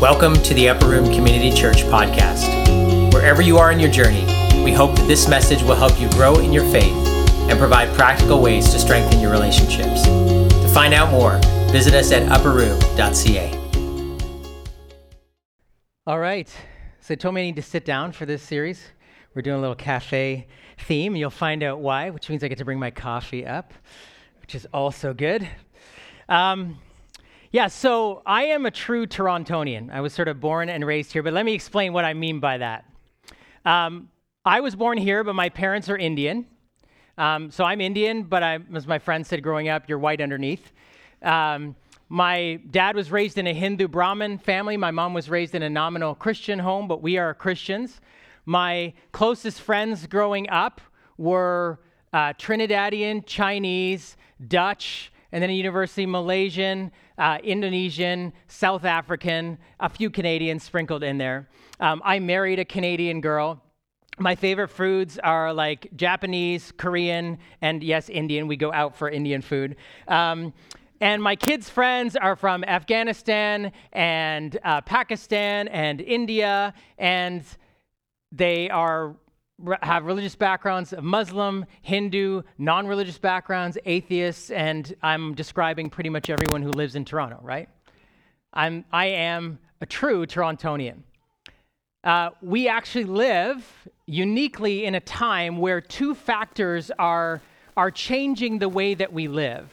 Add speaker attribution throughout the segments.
Speaker 1: Welcome to the Upper Room Community Church podcast. Wherever you are in your journey, we hope that this message will help you grow in your faith and provide practical ways to strengthen your relationships. To find out more, visit us at upperroom.ca. All right. So, they told me I need to sit down for this series. We're doing a little cafe theme. You'll find out why, which means I get to bring my coffee up, which is also good. Um, yeah, so I am a true Torontonian. I was sort of born and raised here, but let me explain what I mean by that. Um, I was born here, but my parents are Indian. Um, so I'm Indian, but I, as my friend said growing up, you're white underneath. Um, my dad was raised in a Hindu Brahmin family. My mom was raised in a nominal Christian home, but we are Christians. My closest friends growing up were uh, Trinidadian, Chinese, Dutch, and then a university Malaysian, uh, Indonesian, South African, a few Canadians sprinkled in there. Um, I married a Canadian girl. My favorite foods are like Japanese, Korean, and yes, Indian. We go out for Indian food. Um, and my kids' friends are from Afghanistan and uh, Pakistan and India, and they are have religious backgrounds of Muslim, Hindu, non religious backgrounds, atheists, and I'm describing pretty much everyone who lives in Toronto, right? I'm, I am a true Torontonian. Uh, we actually live uniquely in a time where two factors are, are changing the way that we live.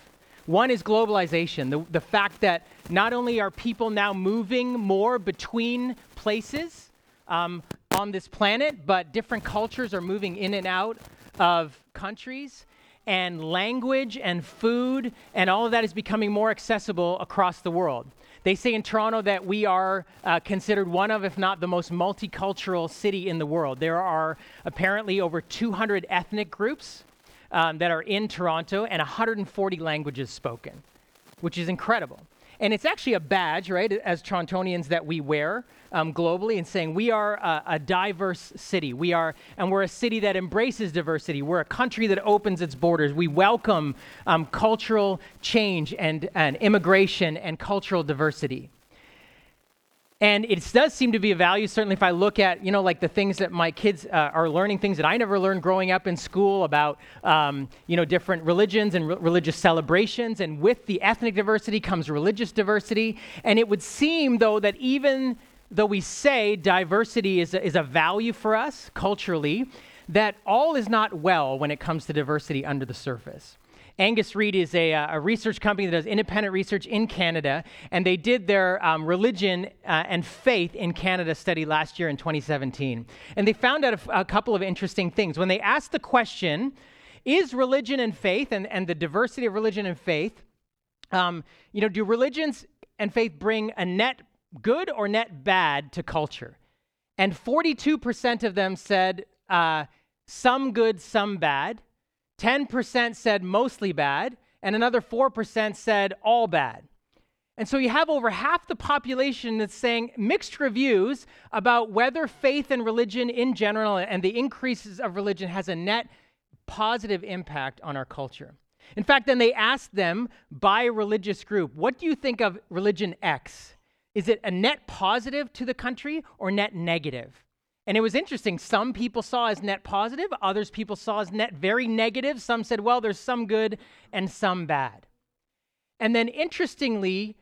Speaker 1: One is globalization, the, the fact that not only are people now moving more between places, um, on this planet, but different cultures are moving in and out of countries. And language and food and all of that is becoming more accessible across the world. They say in Toronto that we are uh, considered one of, if not the most multicultural city in the world. There are apparently over 200 ethnic groups um, that are in Toronto and 140 languages spoken, which is incredible. And it's actually a badge, right, as Torontonians that we wear um, globally and saying we are a, a, diverse city. We are, and we're a city that embraces diversity. We're a country that opens its borders. We welcome um, cultural change and, and immigration and cultural diversity. And it does seem to be a value, certainly if I look at, you know, like the things that my kids uh, are learning, things that I never learned growing up in school about, um, you know, different religions and re- religious celebrations. And with the ethnic diversity comes religious diversity. And it would seem, though, that even though we say diversity is a, is a value for us culturally, that all is not well when it comes to diversity under the surface. Angus Reid is a, uh, a, research company that does independent research in Canada, and they did their um, religion uh, and faith in Canada study last year in 2017. And they found out a, couple of interesting things. When they asked the question, is religion and faith and, and the diversity of religion and faith, um, you know, do religions and faith bring a net good or net bad to culture? And 42% of them said uh, some good, some bad. 10% said mostly bad, and another 4% said all bad. And so you have over half the population that's saying mixed reviews about whether faith and religion in general and the increases of religion has a net positive impact on our culture. In fact, then they asked them by religious group, what do you think of religion X? Is it a net positive to the country or net negative? And it was interesting. Some people saw as net positive, others people saw as net very negative. Some said, well, there's some good and some bad. And then interestingly,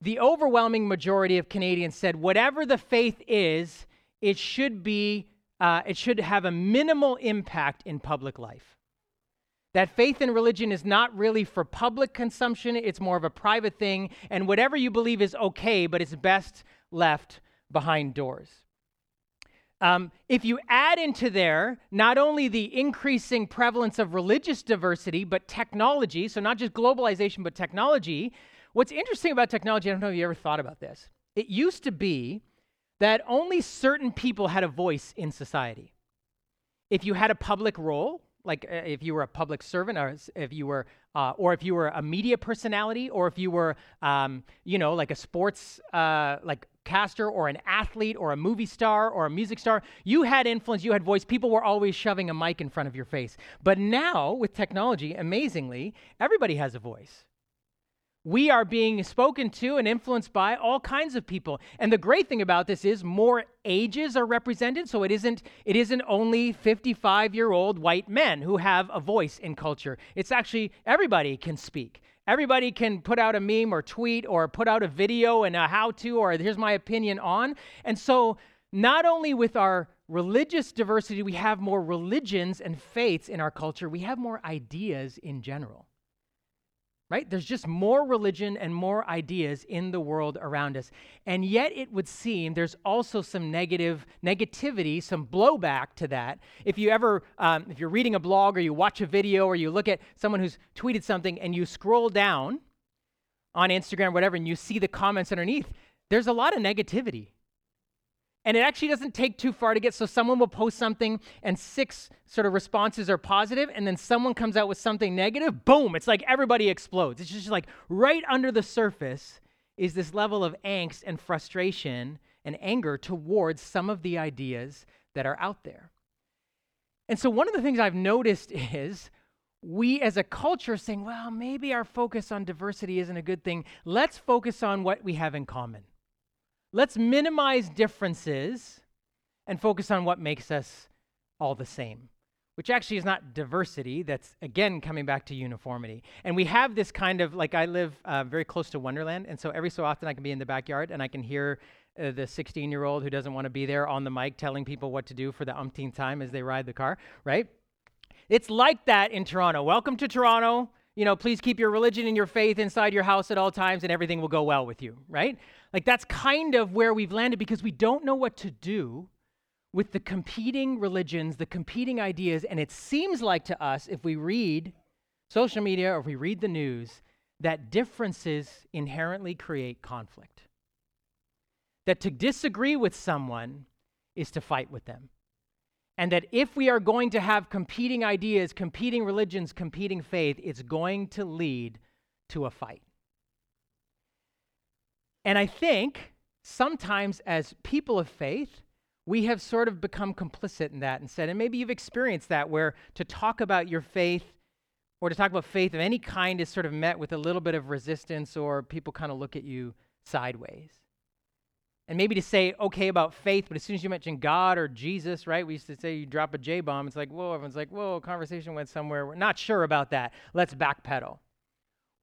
Speaker 1: the overwhelming majority of Canadians said, whatever the faith is, it should be, uh, it should have a minimal impact in public life. That faith and religion is not really for public consumption, it's more of a private thing, and whatever you believe is okay, but it's best left behind doors. Um, if you add into there not only the increasing prevalence of religious diversity, but technology, so not just globalization, but technology, what's interesting about technology, I don't know if you ever thought about this. It used to be that only certain people had a voice in society. If you had a public role, like uh, if you were a public servant or if you were uh, or if you were a media personality or if you were um, you know like a sports uh, like caster or an athlete or a movie star or a music star you had influence you had voice people were always shoving a mic in front of your face but now with technology amazingly everybody has a voice we are being spoken to and influenced by all kinds of people. And the great thing about this is more ages are represented, so it isn't it isn't only 55-year-old white men who have a voice in culture. It's actually everybody can speak. Everybody can put out a meme or tweet or put out a video and a how to or here's my opinion on. And so not only with our religious diversity, we have more religions and faiths in our culture, we have more ideas in general right? There's just more religion and more ideas in the world around us. And yet it would seem there's also some negative negativity, some blowback to that. If you ever, um, if you're reading a blog or you watch a video or you look at someone who's tweeted something and you scroll down on Instagram, whatever, and you see the comments underneath, there's a lot of negativity. And it actually doesn't take too far to get. So someone will post something and six sort of responses are positive, and then someone comes out with something negative. Boom! It's like everybody explodes. It's just like right under the surface is this level of angst and frustration and anger towards some of the ideas that are out there. And so one of the things I've noticed is we as a culture saying, well, maybe our focus on diversity isn't a good thing. Let's focus on what we have in common. Let's minimize differences and focus on what makes us all the same, which actually is not diversity. That's, again, coming back to uniformity. And we have this kind of like I live uh, very close to Wonderland, and so every so often I can be in the backyard and I can hear uh, the 16 year old who doesn't want to be there on the mic telling people what to do for the umpteenth time as they ride the car, right? It's like that in Toronto. Welcome to Toronto. You know, please keep your religion and your faith inside your house at all times and everything will go well with you, right? Like that's kind of where we've landed because we don't know what to do with the competing religions, the competing ideas. And it seems like to us, if we read social media or if we read the news, that differences inherently create conflict. That to disagree with someone is to fight with them. And that if we are going to have competing ideas, competing religions, competing faith, it's going to lead to a fight. And I think sometimes as people of faith, we have sort of become complicit in that and said, and maybe you've experienced that where to talk about your faith or to talk about faith of any kind is sort of met with a little bit of resistance or people kind of look at you sideways. And maybe to say okay about faith, but as soon as you mention God or Jesus, right? We used to say you drop a J bomb. It's like, whoa, everyone's like, whoa, conversation went somewhere. We're not sure about that. Let's backpedal.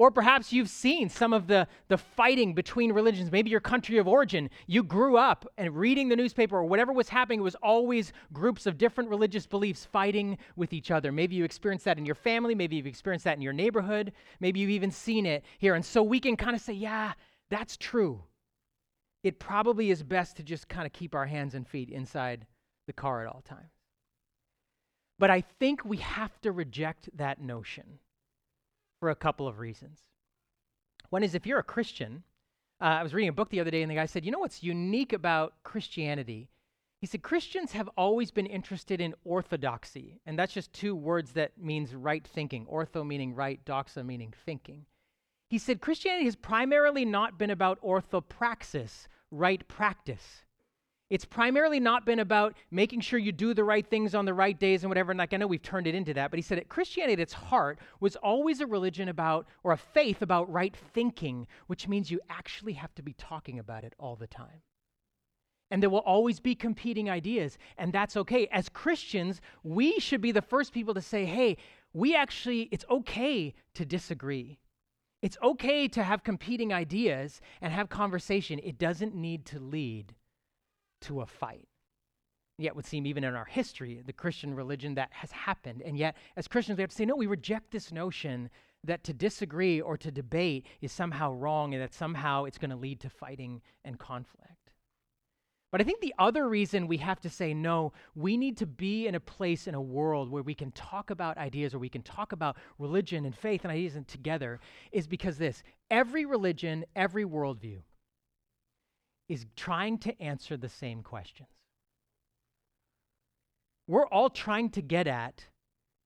Speaker 1: Or perhaps you've seen some of the, the fighting between religions, maybe your country of origin. You grew up and reading the newspaper or whatever was happening, it was always groups of different religious beliefs fighting with each other. Maybe you experienced that in your family, maybe you've experienced that in your neighborhood, maybe you've even seen it here. And so we can kind of say, yeah, that's true. It probably is best to just kind of keep our hands and feet inside the car at all times. But I think we have to reject that notion for a couple of reasons. One is if you're a Christian, uh, I was reading a book the other day, and the guy said, You know what's unique about Christianity? He said, Christians have always been interested in orthodoxy. And that's just two words that means right thinking. Ortho meaning right, doxa meaning thinking. He said, Christianity has primarily not been about orthopraxis, right practice. It's primarily not been about making sure you do the right things on the right days and whatever. And like I know we've turned it into that, but he said that Christianity at its heart was always a religion about, or a faith about right thinking, which means you actually have to be talking about it all the time. And there will always be competing ideas, and that's okay. As Christians, we should be the first people to say, hey, we actually, it's okay to disagree. It's okay to have competing ideas and have conversation. It doesn't need to lead to a fight. Yet, would seem even in our history, the Christian religion, that has happened. And yet, as Christians, we have to say, no, we reject this notion that to disagree or to debate is somehow wrong and that somehow it's going to lead to fighting and conflict. But I think the other reason we have to say no, we need to be in a place in a world where we can talk about ideas or we can talk about religion and faith and ideas together is because this every religion, every worldview is trying to answer the same questions. We're all trying to get at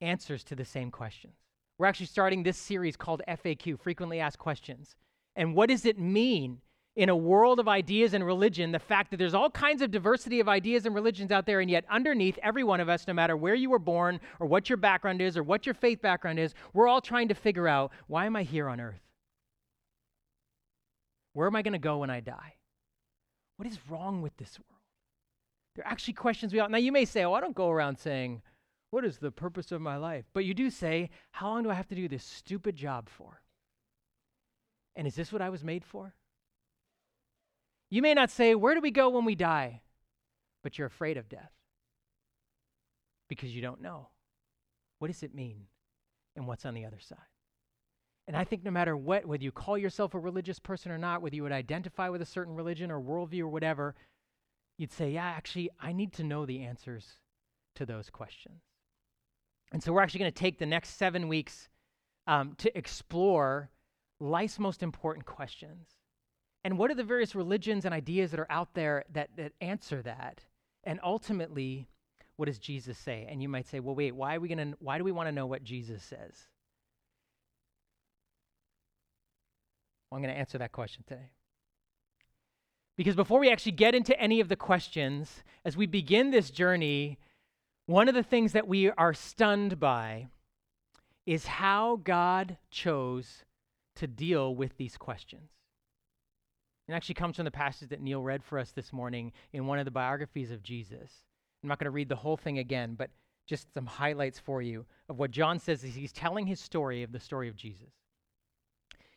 Speaker 1: answers to the same questions. We're actually starting this series called FAQ, Frequently Asked Questions. And what does it mean in a world of ideas and religion, the fact that there's all kinds of diversity of ideas and religions out there, and yet underneath every one of us, no matter where you were born or what your background is or what your faith background is, we're all trying to figure out why am I here on earth? Where am I going to go when I die? What is wrong with this world? They're actually questions we ought. Now, you may say, oh, I don't go around saying, what is the purpose of my life? But you do say, how long do I have to do this stupid job for? And is this what I was made for? You may not say, where do we go when we die? But you're afraid of death because you don't know. What does it mean? And what's on the other side? And I think no matter what, whether you call yourself a religious person or not, whether you would identify with a certain religion or worldview or whatever, you'd say, yeah, actually, I need to know the answers to those questions. And so we're actually going to take the next seven weeks um, to explore life's most important questions. And what are the various religions and ideas that are out there that, that answer that? And ultimately, what does Jesus say? And you might say, well, wait, why are we gonna why do we want to know what Jesus says? Well, I'm going to answer that question today. Because before we actually get into any of the questions, as we begin this journey, one of the things that we are stunned by is how God chose to deal with these questions. It actually comes from the passage that Neil read for us this morning in one of the biographies of Jesus. I'm not going to read the whole thing again, but just some highlights for you of what John says as he's telling his story of the story of Jesus.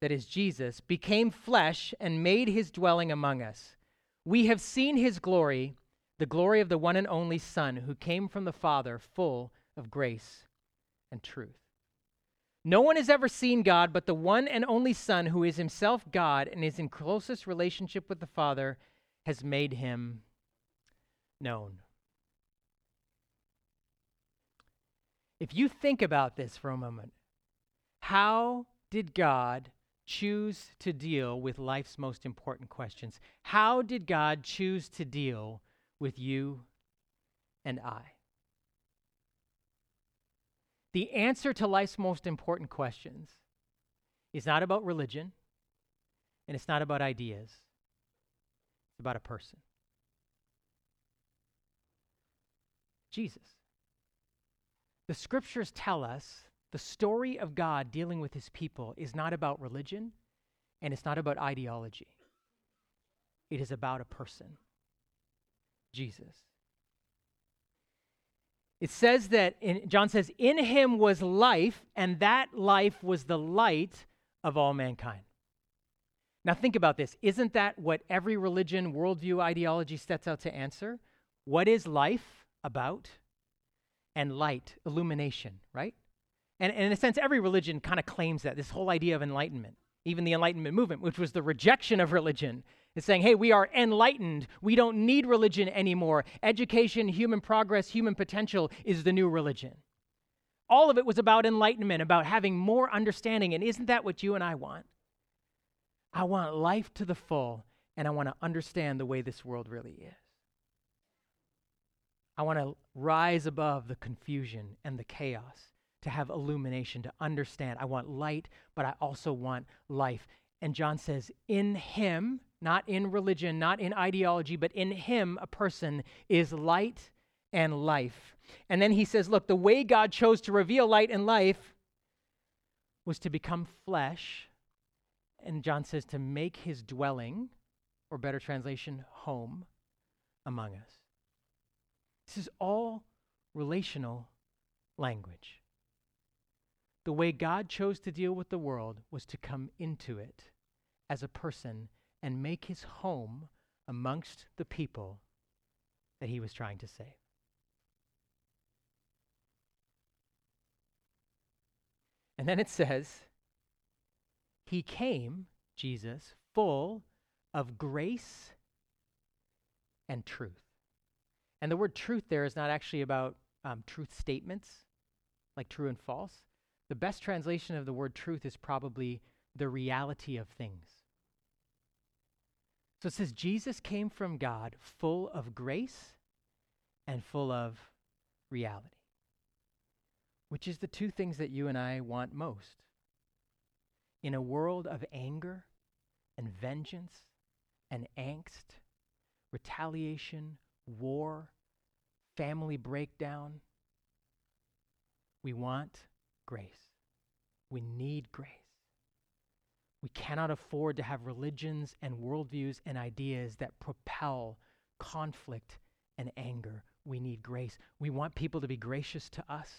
Speaker 1: that is Jesus, became flesh and made his dwelling among us. We have seen his glory, the glory of the one and only Son who came from the Father, full of grace and truth. No one has ever seen God but the one and only Son, who is himself God and is in closest relationship with the Father, has made him known. If you think about this for a moment, how did God choose to deal with life's most important questions? How did God choose to deal with you and I? The answer to life's most important questions is not about religion and it's not about ideas, it's about a person Jesus. The scriptures tell us the story of God dealing with his people is not about religion and it's not about ideology. It is about a person, Jesus. It says that, in, John says, in him was life, and that life was the light of all mankind. Now, think about this. Isn't that what every religion, worldview, ideology sets out to answer? What is life about? And light, illumination, right? And, and in a sense, every religion kind of claims that this whole idea of enlightenment, even the Enlightenment movement, which was the rejection of religion, is saying, hey, we are enlightened. We don't need religion anymore. Education, human progress, human potential is the new religion. All of it was about enlightenment, about having more understanding. And isn't that what you and I want? I want life to the full, and I want to understand the way this world really is. I want to rise above the confusion and the chaos to have illumination, to understand. I want light, but I also want life. And John says, in him, not in religion, not in ideology, but in him, a person is light and life. And then he says, look, the way God chose to reveal light and life was to become flesh. And John says, to make his dwelling, or better translation, home, among us. This is all relational language the way God chose to deal with the world was to come into it as a person and make his home amongst the people that he was trying to save. And then it says, He came, Jesus, full of grace and truth. And the word truth there is not actually about um, truth statements, like true and false. The best translation of the word truth is probably the reality of things. So it says Jesus came from God full of grace and full of reality, which is the two things that you and I want most. In a world of anger and vengeance and angst, retaliation, war, family breakdown, we want grace. We need grace. We cannot afford to have religions and worldviews and ideas that propel conflict and anger. We need grace. We want people to be gracious to us.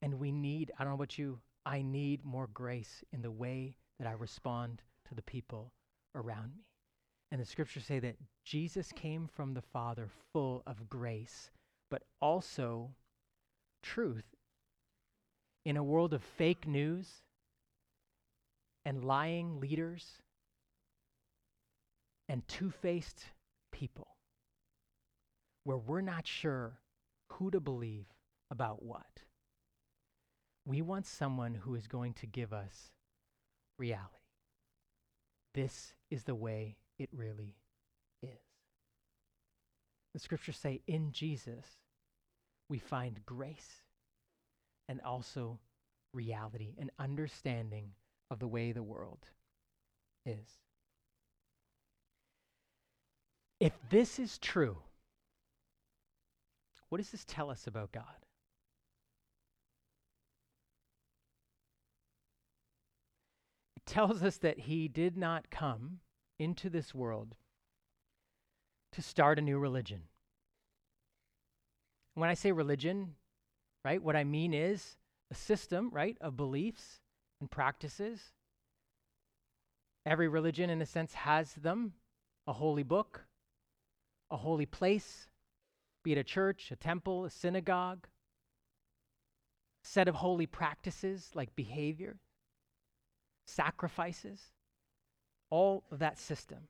Speaker 1: And we need, I don't know about you, I need more grace in the way that I respond to the people around me. And the scriptures say that Jesus came from the Father full of grace, but also truth. In a world of fake news and lying leaders and two faced people, where we're not sure who to believe about what, we want someone who is going to give us reality. This is the way it really is. The scriptures say in Jesus, we find grace and also reality and understanding of the way the world is. If this is true, what does this tell us about God? It tells us that He did not come into this world to start a new religion. When I say religion, right, what I mean is a system, right, of beliefs and practices. Every religion, in a sense, has them a holy book, a holy place, be it a church, a temple, a synagogue, set of holy practices like behavior, sacrifices, all of that system.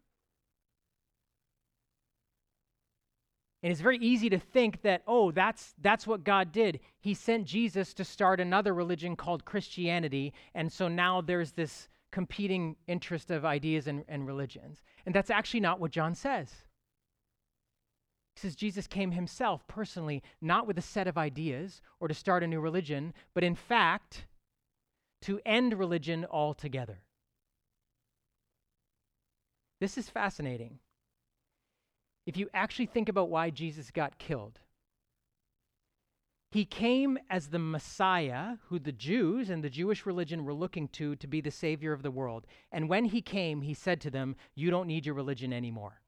Speaker 1: And it's very easy to think that, oh, that's, that's what God did. He sent Jesus to start another religion called Christianity. And so now there's this competing interest of ideas and, and religions. And that's actually not what John says. He says Jesus came himself personally, not with a set of ideas or to start a new religion, but in fact, to end religion altogether. This is fascinating if you actually think about why Jesus got killed. He came as the Messiah who the Jews and the Jewish religion were looking to to be the Savior of the world. And when he came, he said to them, You don't need your religion anymore.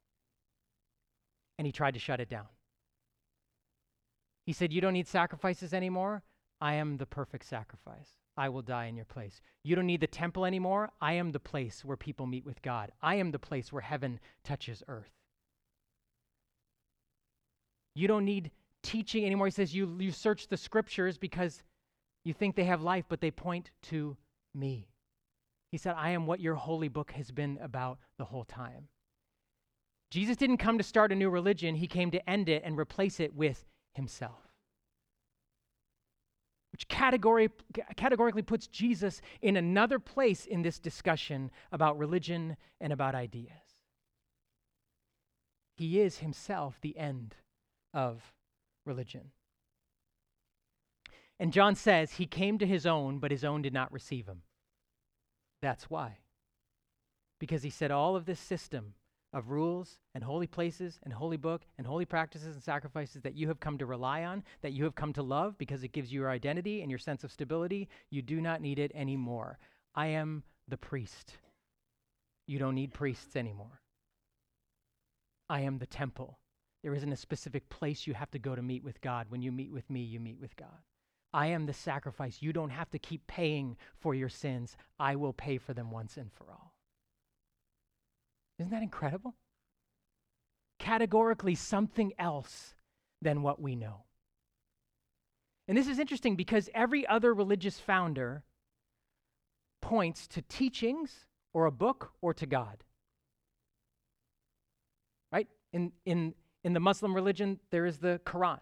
Speaker 1: And he tried to shut it down. He said, You don't need sacrifices anymore. I am the perfect sacrifice. I will die in your place. You don't need the temple anymore. I am the place where people meet with God. I am the place where heaven touches earth. You don't need teaching anymore. He says you, you search the scriptures because you think they have life, but they point to me. He said, I am what your holy book has been about the whole time. Jesus didn't come to start a new religion, he came to end it and replace it with himself. Which category, categorically puts Jesus in another place in this discussion about religion and about ideas. He is himself the end of religion. And John says he came to his own, but his own did not receive him. That's why. Because he said all of this system of rules and holy places and holy book and holy practices and sacrifices that you have come to rely on, that you have come to love because it gives you your identity and your sense of stability, you do not need it anymore. I am the priest. You don't need priests anymore. I am the temple. There isn't a specific place you have to go to meet with God. When you meet with me, you meet with God. I am the sacrifice. You don't have to keep paying for your sins. I will pay for them once and for all. Isn't that incredible? Categorically, something else than what we know. And this is interesting because every other religious founder points to teachings or a book or to God. Right? In, in in the Muslim religion, there is the Quran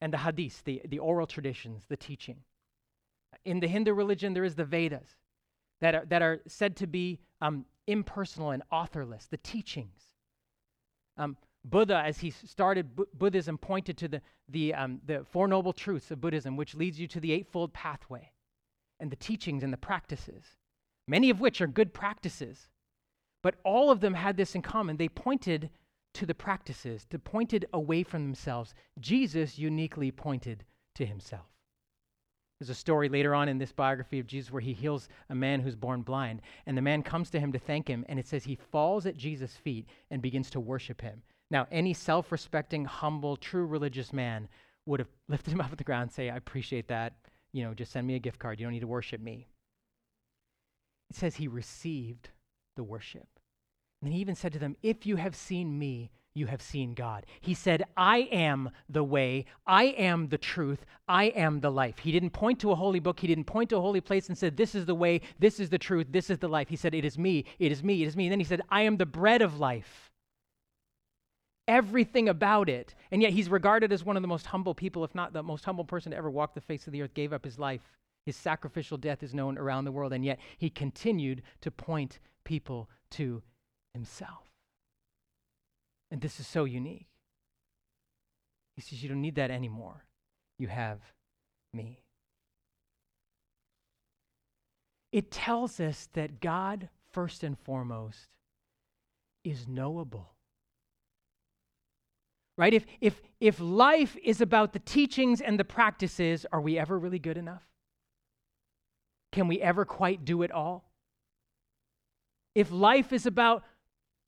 Speaker 1: and the Hadith, the, the oral traditions, the teaching. In the Hindu religion, there is the Vedas. that are, that are said to be um, impersonal and authorless, the teachings. Um, Buddha, as he started Bu- Buddhism, pointed to the, the, um, the Four Noble Truths of Buddhism, which leads you to the Eightfold Pathway, and the teachings and the practices, many of which are good practices. But all of them had this in common. They pointed to the practices, to pointed away from themselves. Jesus uniquely pointed to himself. There's a story later on in this biography of Jesus where he heals a man who's born blind, and the man comes to him to thank him, and it says he falls at Jesus' feet and begins to worship him. Now, any self respecting, humble, true religious man would have lifted him up at the ground and say, I appreciate that. You know, just send me a gift card. You don't need to worship me. It says he received the worship. And he even said to them, If you have seen me, you have seen God. He said, I am the way, I am the truth, I am the life. He didn't point to a holy book, he didn't point to a holy place and said, This is the way, this is the truth, this is the life. He said, It is me, it is me, it is me. And then he said, I am the bread of life. Everything about it. And yet he's regarded as one of the most humble people, if not the most humble person to ever walk the face of the earth, gave up his life. His sacrificial death is known around the world, and yet he continued to point people to himself. And this is so unique. He says, You don't need that anymore. You have me. It tells us that God, first and foremost, is knowable. Right? If, if, if life is about the teachings and the practices, are we ever really good enough? Can we ever quite do it all? If life is about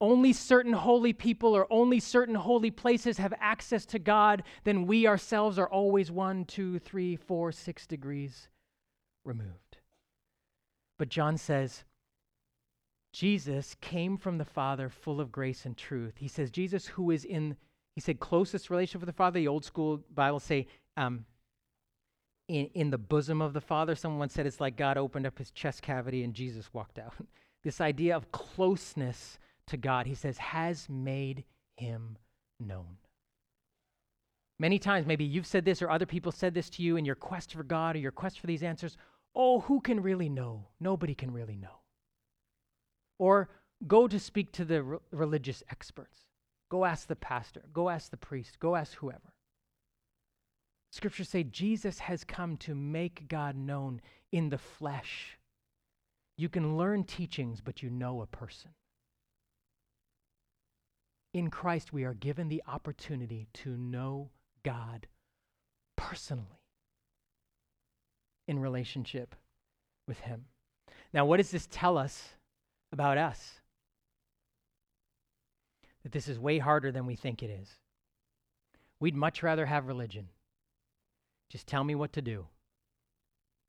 Speaker 1: only certain holy people or only certain holy places have access to God, then we ourselves are always one, two, three, four, six degrees removed. But John says, Jesus came from the Father full of grace and truth. He says, Jesus, who is in, he said, closest relationship with the Father. The old school Bible say, um, in, in the bosom of the Father. Someone said it's like God opened up his chest cavity and Jesus walked out. this idea of closeness to God, he says, has made him known. Many times, maybe you've said this or other people said this to you in your quest for God or your quest for these answers. Oh, who can really know? Nobody can really know. Or go to speak to the re- religious experts. Go ask the pastor. Go ask the priest. Go ask whoever. Scriptures say Jesus has come to make God known in the flesh. You can learn teachings, but you know a person in Christ, we are given the opportunity to know God personally in relationship with Him. Now, what does this tell us about us? That this is way harder than we think it is. We'd much rather have religion. Just tell me what to do.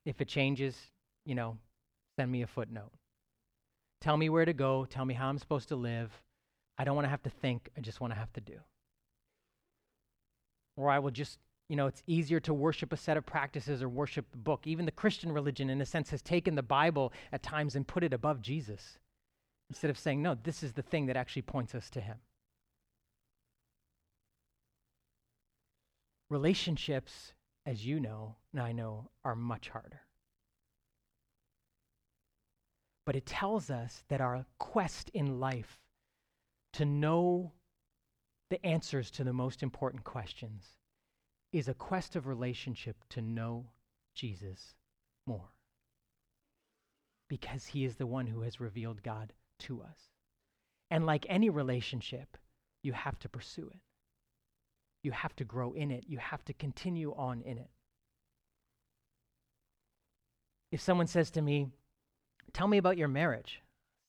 Speaker 1: If it changes, you know, send me a footnote. Tell me where to go. Tell me how I'm supposed to live. I don't want to have to think, I just want to have to do. Or I will just, you know, it's easier to worship a set of practices or worship the book. Even the Christian religion, in a sense, has taken the Bible at times and put it above Jesus instead of saying, no, this is the thing that actually points us to Him. Relationships, as you know, and I know, are much harder. But it tells us that our quest in life to know the answers to the most important questions is a quest of relationship to know Jesus more. Because he is the one who has revealed God to us. And like any relationship, you have to pursue it. You have to grow in it. You have to continue on in it. If someone says to me, Tell me about your marriage,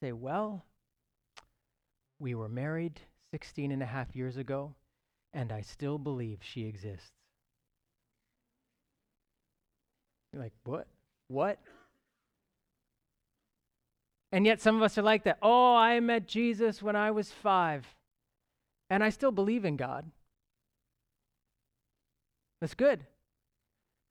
Speaker 1: I say, Well, we were married 16 and a half years ago, and I still believe she exists. You're like, what? What? And yet some of us are like that. Oh, I met Jesus when I was five, and I still believe in God. That's good.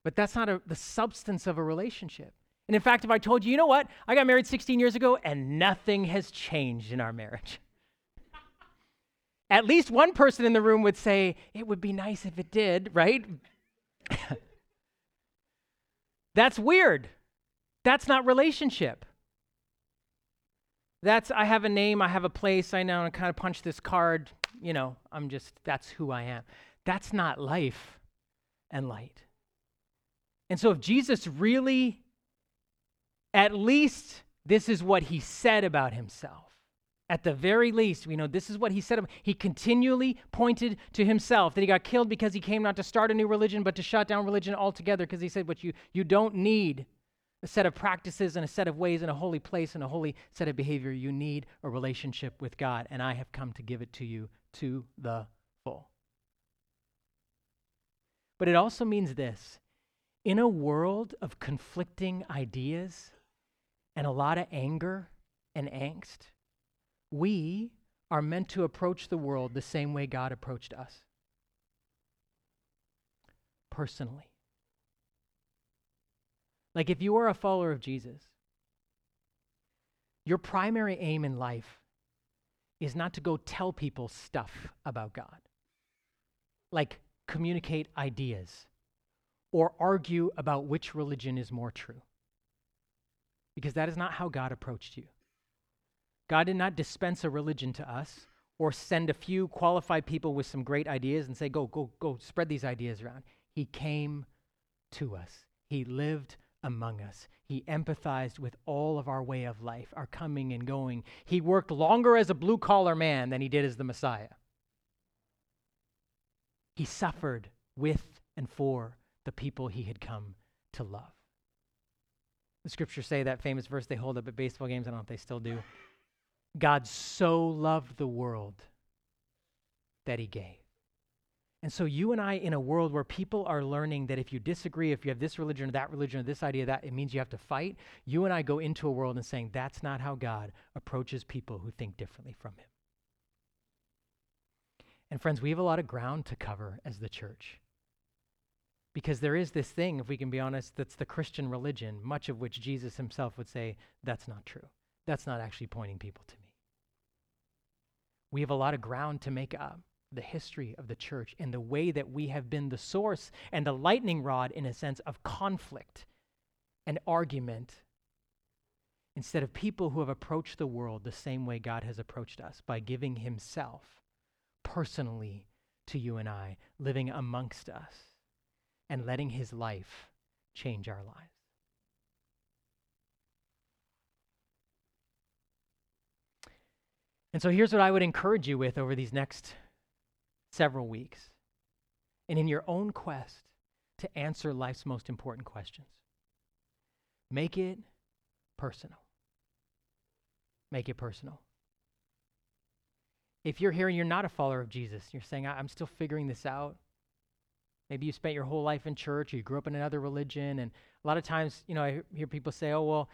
Speaker 1: But that's not a, the substance of a relationship. And in fact, if I told you, you know what, I got married 16 years ago and nothing has changed in our marriage at least one person in the room would say, It would be nice if it did, right? That's weird. That's not relationship. That's, I have a name, I have a place, I know, and kind of punch this card, you know, I'm just, that's who I am. That's not life and light. And so if Jesus really, at least this is what he said about himself. At the very least, we know this is what he said. He continually pointed to himself that he got killed because he came not to start a new religion, but to shut down religion altogether. Because he said, What you, you don't need a set of practices and a set of ways and a holy place and a holy set of behavior. You need a relationship with God, and I have come to give it to you to the full. But it also means this in a world of conflicting ideas and a lot of anger and angst, we are meant to approach the world the same way God approached us personally. Like if you are a follower of Jesus, your primary aim in life is not to go tell people stuff about God, like communicate ideas or argue about which religion is more true. Because that is not how God approached you. God did not dispense a religion to us or send a few qualified people with some great ideas and say, go, go, go, spread these ideas around. He came to us. He lived among us. He empathized with all of our way of life, our coming and going. He worked longer as a blue collar man than he did as the Messiah. He suffered with and for the people he had come to love. The scriptures say that famous verse they hold up at baseball games. I don't know if they still do. God so loved the world that he gave. And so, you and I, in a world where people are learning that if you disagree, if you have this religion or that religion or this idea, that it means you have to fight, you and I go into a world and saying that's not how God approaches people who think differently from him. And, friends, we have a lot of ground to cover as the church. Because there is this thing, if we can be honest, that's the Christian religion, much of which Jesus himself would say, that's not true. That's not actually pointing people to me. We have a lot of ground to make up the history of the church and the way that we have been the source and the lightning rod, in a sense, of conflict and argument instead of people who have approached the world the same way God has approached us by giving himself personally to you and I, living amongst us and letting his life change our lives. And so here's what I would encourage you with over these next several weeks and in your own quest to answer life's most important questions. Make it personal. Make it personal. If you're here and you're not a follower of Jesus, you're saying, I'm still figuring this out. Maybe you spent your whole life in church or you grew up in another religion. And a lot of times, you know, I hear people say, oh, well,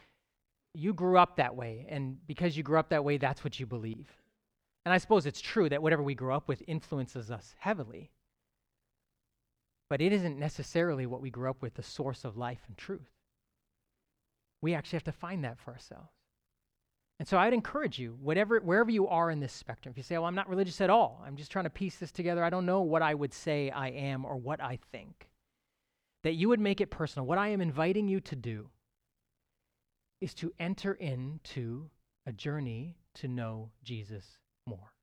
Speaker 1: you grew up that way. And because you grew up that way, that's what you believe. And I suppose it's true that whatever we grow up with influences us heavily. But it isn't necessarily what we grew up with, the source of life and truth. We actually have to find that for ourselves. And so I'd encourage you, whatever, wherever you are in this spectrum, if you say, well, I'm not religious at all, I'm just trying to piece this together, I don't know what I would say I am or what I think, that you would make it personal. What I am inviting you to do is to enter into a journey to know Jesus more.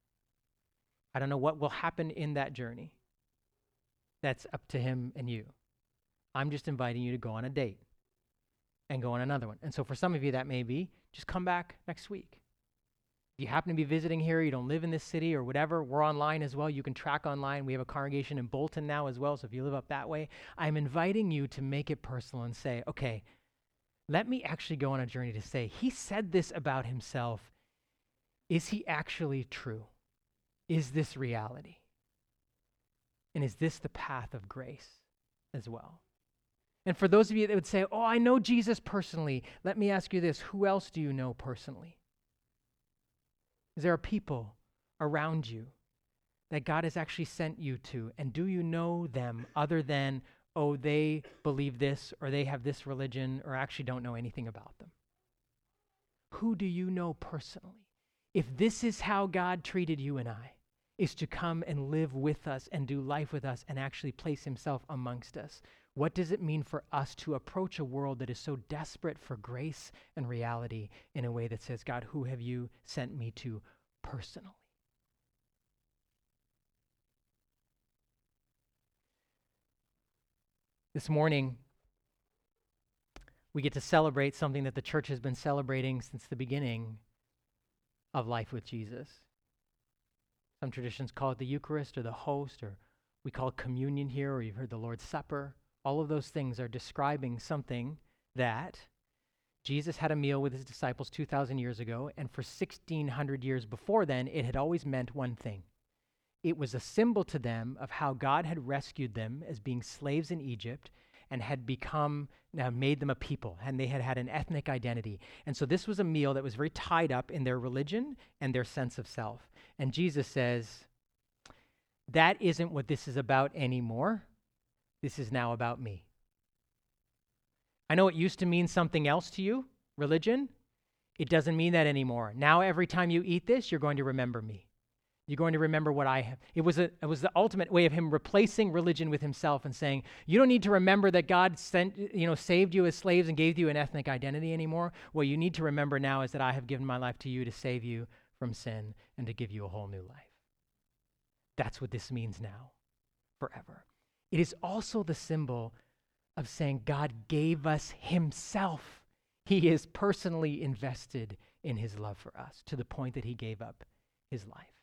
Speaker 1: I don't know what will happen in that journey. That's up to him and you. I'm just inviting you to go on a date and go on another one. And so for some of you, that may be just come back next week. If you happen to be visiting here, you don't live in this city or whatever, we're online as well. You can track online. We have a congregation in Bolton now as well. So if you live up that way, I'm inviting you to make it personal and say, okay, let me actually go on a journey to say, he said this about himself. Is he actually true? Is this reality? And is this the path of grace as well? And for those of you that would say, Oh, I know Jesus personally, let me ask you this who else do you know personally? Is there a people around you that God has actually sent you to? And do you know them other than, oh, they believe this or they have this religion or actually don't know anything about them? Who do you know personally? If this is how God treated you and I, is to come and live with us and do life with us and actually place himself amongst us, What does it mean for us to approach a world that is so desperate for grace and reality in a way that says, God, who have you sent me to personally? This morning, we get to celebrate something that the church has been celebrating since the beginning of life with Jesus. Some traditions call it the Eucharist or the host, or we call communion here, or you've heard the Lord's Supper. All of those things are describing something that Jesus had a meal with his disciples 2,000 years ago, and for 1,600 years before then, it had always meant one thing. It was a symbol to them of how God had rescued them as being slaves in Egypt and had become, now made them a people, and they had had an ethnic identity. And so this was a meal that was very tied up in their religion and their sense of self. And Jesus says, that isn't what this is about anymore. This is now about me. I know it used to mean something else to you, religion. It doesn't mean that anymore. Now, every time you eat this, you're going to remember me. You're going to remember what I have. It was, a, it was the ultimate way of him replacing religion with himself and saying, You don't need to remember that God sent, you know, saved you as slaves and gave you an ethnic identity anymore. What you need to remember now is that I have given my life to you to save you from sin and to give you a whole new life. That's what this means now, forever. It is also the symbol of saying God gave us himself. He is personally invested in his love for us to the point that he gave up his life.